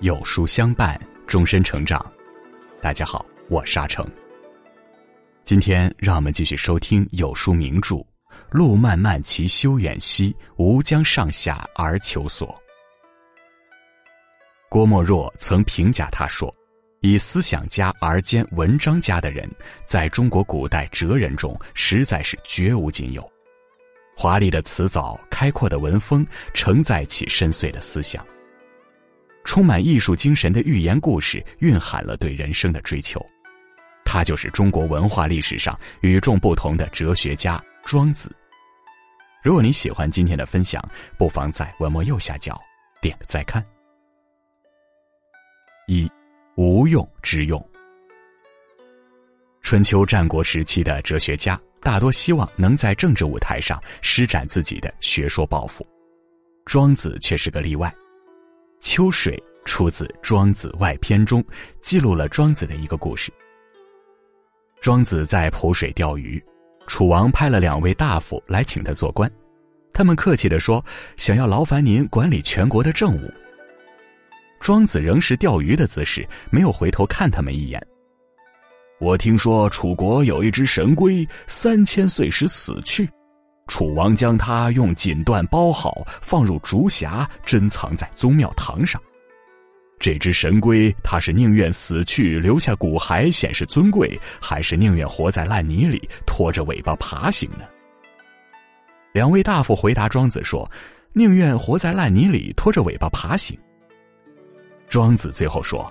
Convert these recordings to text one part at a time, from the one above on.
有书相伴，终身成长。大家好，我沙成。今天让我们继续收听有书名著《路漫漫其修远兮，吾将上下而求索》。郭沫若曾评价他说：“以思想家而兼文章家的人，在中国古代哲人中实在是绝无仅有。华丽的辞藻，开阔的文风，承载起深邃的思想。”充满艺术精神的寓言故事，蕴含了对人生的追求。他就是中国文化历史上与众不同的哲学家庄子。如果你喜欢今天的分享，不妨在文末右下角点个再看。一，无用之用。春秋战国时期的哲学家大多希望能在政治舞台上施展自己的学说抱负，庄子却是个例外。秋水出自《庄子外篇》中，记录了庄子的一个故事。庄子在濮水钓鱼，楚王派了两位大夫来请他做官，他们客气地说：“想要劳烦您管理全国的政务。”庄子仍是钓鱼的姿势，没有回头看他们一眼。我听说楚国有一只神龟，三千岁时死去。楚王将它用锦缎包好，放入竹匣，珍藏在宗庙堂上。这只神龟，它是宁愿死去留下骨骸显示尊贵，还是宁愿活在烂泥里拖着尾巴爬行呢？两位大夫回答庄子说：“宁愿活在烂泥里拖着尾巴爬行。”庄子最后说：“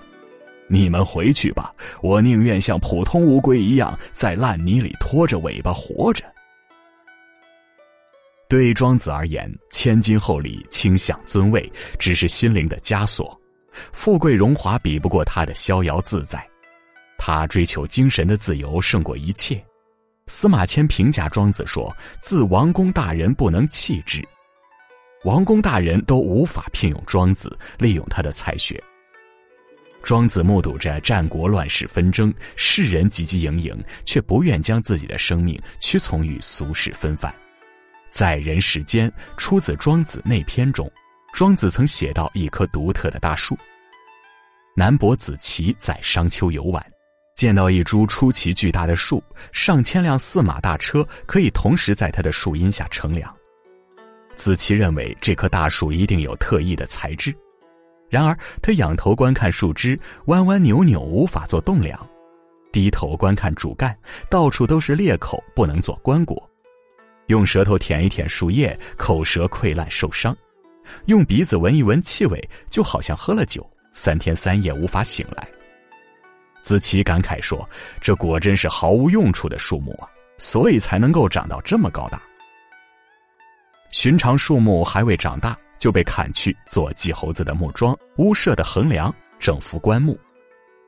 你们回去吧，我宁愿像普通乌龟一样，在烂泥里拖着尾巴活着。”对庄子而言，千金厚礼、轻享尊位，只是心灵的枷锁；富贵荣华比不过他的逍遥自在。他追求精神的自由胜过一切。司马迁评价庄子说：“自王公大人不能弃之。”王公大人都无法聘用庄子，利用他的才学。庄子目睹着战国乱世纷争，世人汲汲营营，却不愿将自己的生命屈从于俗世纷繁。在人世间，出自《庄子内篇》中，庄子曾写到一棵独特的大树。南伯子期在商丘游玩，见到一株出奇巨大的树，上千辆驷马大车可以同时在它的树荫下乘凉。子期认为这棵大树一定有特异的材质，然而他仰头观看树枝，弯弯扭扭，无法做栋梁；低头观看主干，到处都是裂口，不能做棺椁。用舌头舔一舔树叶，口舌溃烂受伤；用鼻子闻一闻气味，就好像喝了酒，三天三夜无法醒来。子期感慨说：“这果真是毫无用处的树木啊，所以才能够长到这么高大。寻常树木还未长大，就被砍去做祭猴子的木桩、屋舍的横梁、整副棺木，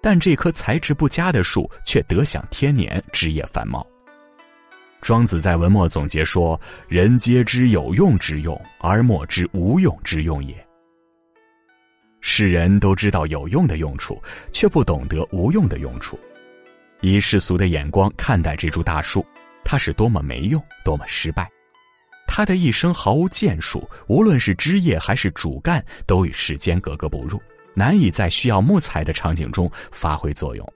但这棵材质不佳的树却得享天年，枝叶繁茂。”庄子在文末总结说：“人皆知有用之用，而莫知无用之用也。”世人都知道有用的用处，却不懂得无用的用处。以世俗的眼光看待这株大树，它是多么没用，多么失败。它的一生毫无建树，无论是枝叶还是主干，都与世间格格不入，难以在需要木材的场景中发挥作用。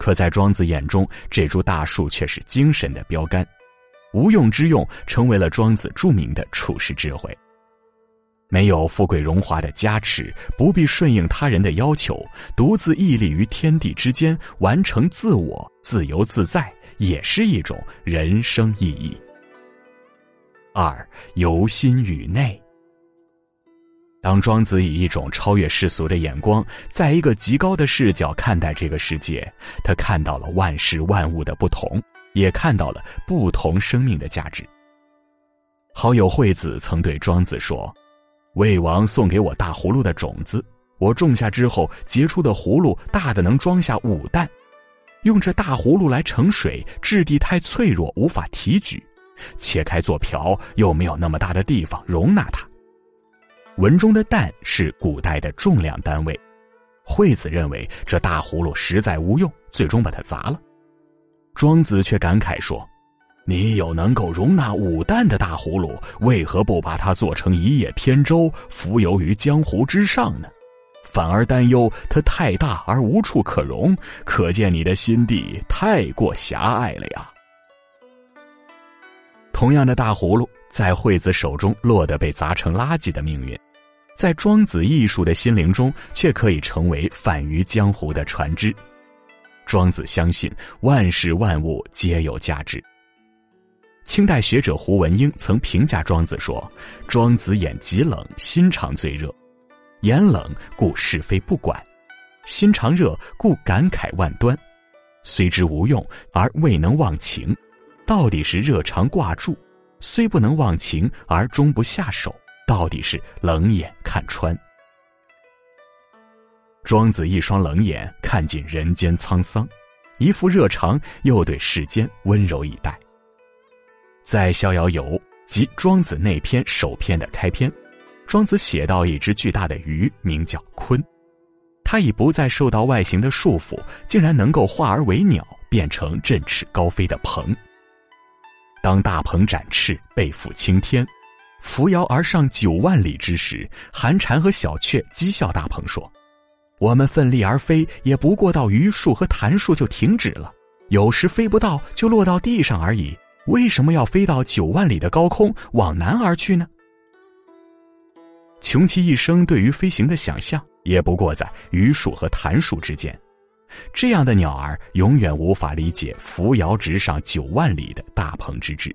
可在庄子眼中，这株大树却是精神的标杆，无用之用成为了庄子著名的处世智慧。没有富贵荣华的加持，不必顺应他人的要求，独自屹立于天地之间，完成自我，自由自在，也是一种人生意义。二由心与内。当庄子以一种超越世俗的眼光，在一个极高的视角看待这个世界，他看到了万事万物的不同，也看到了不同生命的价值。好友惠子曾对庄子说：“魏王送给我大葫芦的种子，我种下之后结出的葫芦大的能装下五担，用这大葫芦来盛水，质地太脆弱，无法提举，切开做瓢又没有那么大的地方容纳它。”文中的担是古代的重量单位，惠子认为这大葫芦实在无用，最终把它砸了。庄子却感慨说：“你有能够容纳五担的大葫芦，为何不把它做成一叶扁舟，浮游于江湖之上呢？反而担忧它太大而无处可容，可见你的心地太过狭隘了呀。同样的大葫芦，在惠子手中落得被砸成垃圾的命运，在庄子艺术的心灵中，却可以成为泛于江湖的船只。庄子相信万事万物皆有价值。清代学者胡文英曾评价庄子说：“庄子眼极冷，心肠最热。眼冷故是非不管，心肠热故感慨万端。虽知无用而未能忘情，到底是热肠挂住；虽不能忘情而终不下手，到底是冷眼看穿。”庄子一双冷眼看尽人间沧桑，一副热肠又对世间温柔以待。在《逍遥游》即庄子那篇首篇的开篇，庄子写到一只巨大的鱼，名叫鲲，它已不再受到外形的束缚，竟然能够化而为鸟，变成振翅高飞的鹏。当大鹏展翅，背负青天，扶摇而上九万里之时，寒蝉和小雀讥笑大鹏说。我们奋力而飞，也不过到榆树和檀树就停止了，有时飞不到就落到地上而已。为什么要飞到九万里的高空往南而去呢？穷其一生对于飞行的想象，也不过在榆树和檀树之间。这样的鸟儿永远无法理解扶摇直上九万里的大鹏之志。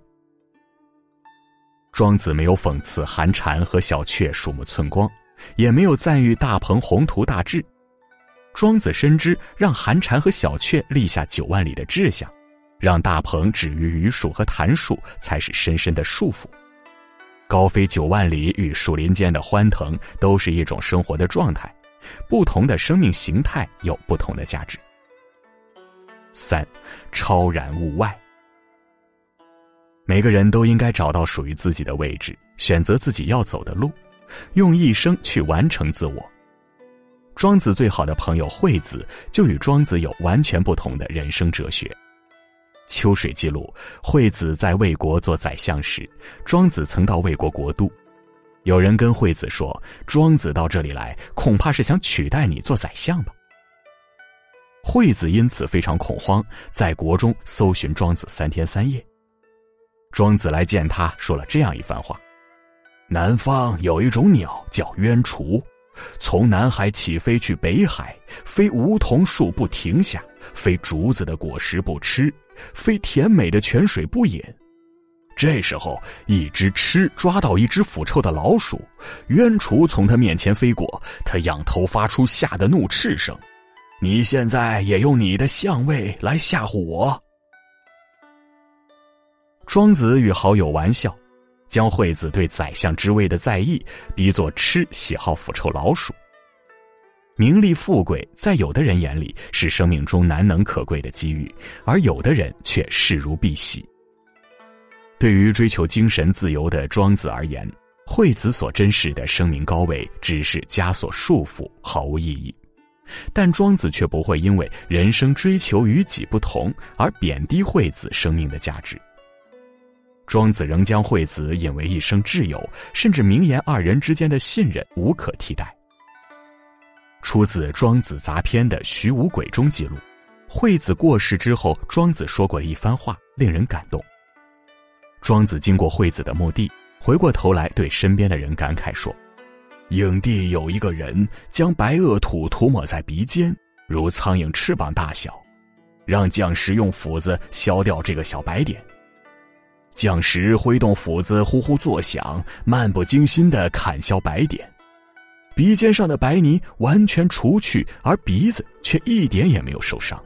庄子没有讽刺寒蝉和小雀鼠目寸光，也没有赞誉大鹏宏图大志。庄子深知，让寒蝉和小雀立下九万里的志向，让大鹏止于榆树和檀树，才是深深的束缚。高飞九万里与树林间的欢腾，都是一种生活的状态。不同的生命形态有不同的价值。三，超然物外。每个人都应该找到属于自己的位置，选择自己要走的路，用一生去完成自我。庄子最好的朋友惠子就与庄子有完全不同的人生哲学。秋水记录，惠子在魏国做宰相时，庄子曾到魏国国都。有人跟惠子说：“庄子到这里来，恐怕是想取代你做宰相吧。”惠子因此非常恐慌，在国中搜寻庄子三天三夜。庄子来见他，说了这样一番话：“南方有一种鸟叫鸢雏。”从南海起飞去北海，非梧桐树不停下，非竹子的果实不吃，非甜美的泉水不饮。这时候，一只吃抓到一只腐臭的老鼠，鸢雏从他面前飞过，他仰头发出吓得怒斥声：“你现在也用你的相位来吓唬我？”庄子与好友玩笑。将惠子对宰相之位的在意比作吃喜好腐臭老鼠。名利富贵在有的人眼里是生命中难能可贵的机遇，而有的人却视如敝屣。对于追求精神自由的庄子而言，惠子所珍视的生命高位只是枷锁束缚，毫无意义。但庄子却不会因为人生追求与己不同而贬低惠子生命的价值。庄子仍将惠子引为一生挚友，甚至名言二人之间的信任无可替代。出自《庄子杂篇》的《徐无鬼》中记录，惠子过世之后，庄子说过的一番话，令人感动。庄子经过惠子的墓地，回过头来对身边的人感慨说：“影帝有一个人将白垩土涂抹在鼻尖，如苍蝇翅膀大小，让将士用斧子削掉这个小白点。”将士挥动斧子，呼呼作响，漫不经心地砍削白点，鼻尖上的白泥完全除去，而鼻子却一点也没有受伤。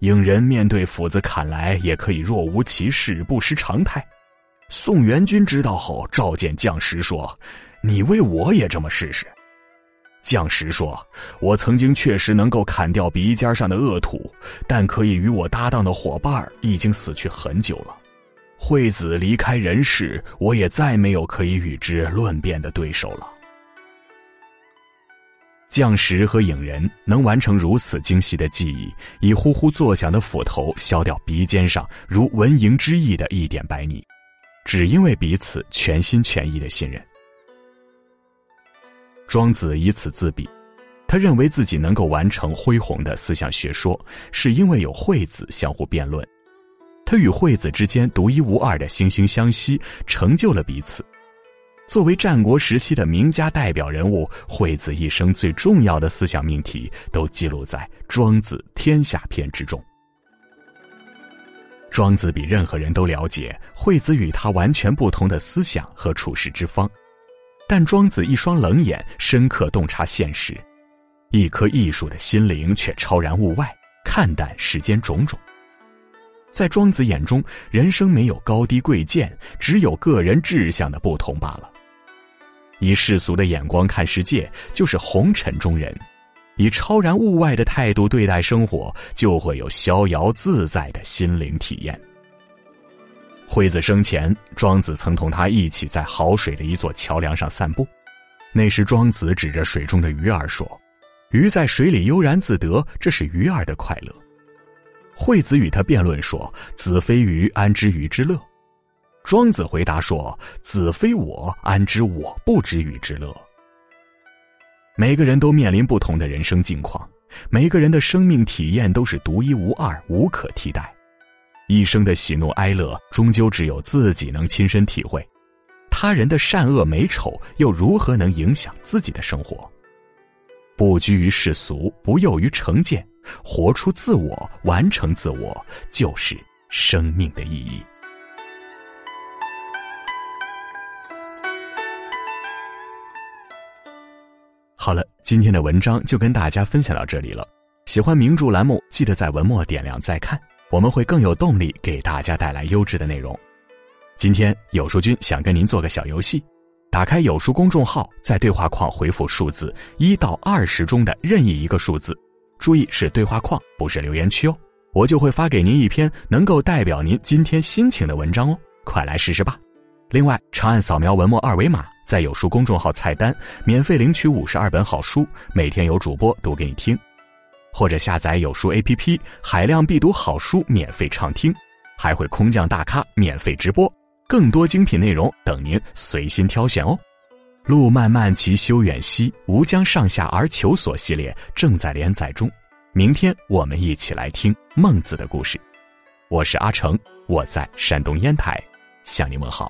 影人面对斧子砍来，也可以若无其事，不失常态。宋元君知道后，召见将士说：“你为我也这么试试。”将士说：“我曾经确实能够砍掉鼻尖上的恶土，但可以与我搭档的伙伴已经死去很久了。”惠子离开人世，我也再没有可以与之论辩的对手了。匠石和影人能完成如此精细的技艺，以呼呼作响的斧头削掉鼻尖上如蚊蝇之翼的一点白泥，只因为彼此全心全意的信任。庄子以此自比，他认为自己能够完成恢宏的思想学说，是因为有惠子相互辩论。他与惠子之间独一无二的惺惺相惜，成就了彼此。作为战国时期的名家代表人物，惠子一生最重要的思想命题都记录在《庄子·天下篇》之中。庄子比任何人都了解惠子与他完全不同的思想和处事之方，但庄子一双冷眼深刻洞察现实，一颗艺术的心灵却超然物外，看淡世间种种。在庄子眼中，人生没有高低贵贱，只有个人志向的不同罢了。以世俗的眼光看世界，就是红尘中人；以超然物外的态度对待生活，就会有逍遥自在的心灵体验。惠子生前，庄子曾同他一起在好水的一座桥梁上散步。那时，庄子指着水中的鱼儿说：“鱼在水里悠然自得，这是鱼儿的快乐。”惠子与他辩论说：“子非鱼，安知鱼之乐？”庄子回答说：“子非我，安知我不知鱼之乐？”每个人都面临不同的人生境况，每个人的生命体验都是独一无二、无可替代。一生的喜怒哀乐，终究只有自己能亲身体会。他人的善恶美丑，又如何能影响自己的生活？不拘于世俗，不囿于成见。活出自我，完成自我，就是生命的意义。好了，今天的文章就跟大家分享到这里了。喜欢名著栏目，记得在文末点亮再看，我们会更有动力给大家带来优质的内容。今天有书君想跟您做个小游戏，打开有书公众号，在对话框回复数字一到二十中的任意一个数字。注意是对话框，不是留言区哦，我就会发给您一篇能够代表您今天心情的文章哦，快来试试吧。另外，长按扫描文末二维码，在有书公众号菜单免费领取五十二本好书，每天有主播读给你听，或者下载有书 APP，海量必读好书免费畅听，还会空降大咖免费直播，更多精品内容等您随心挑选哦。路漫漫其修远兮，吾将上下而求索系列正在连载中。明天我们一起来听孟子的故事。我是阿成，我在山东烟台，向你问好。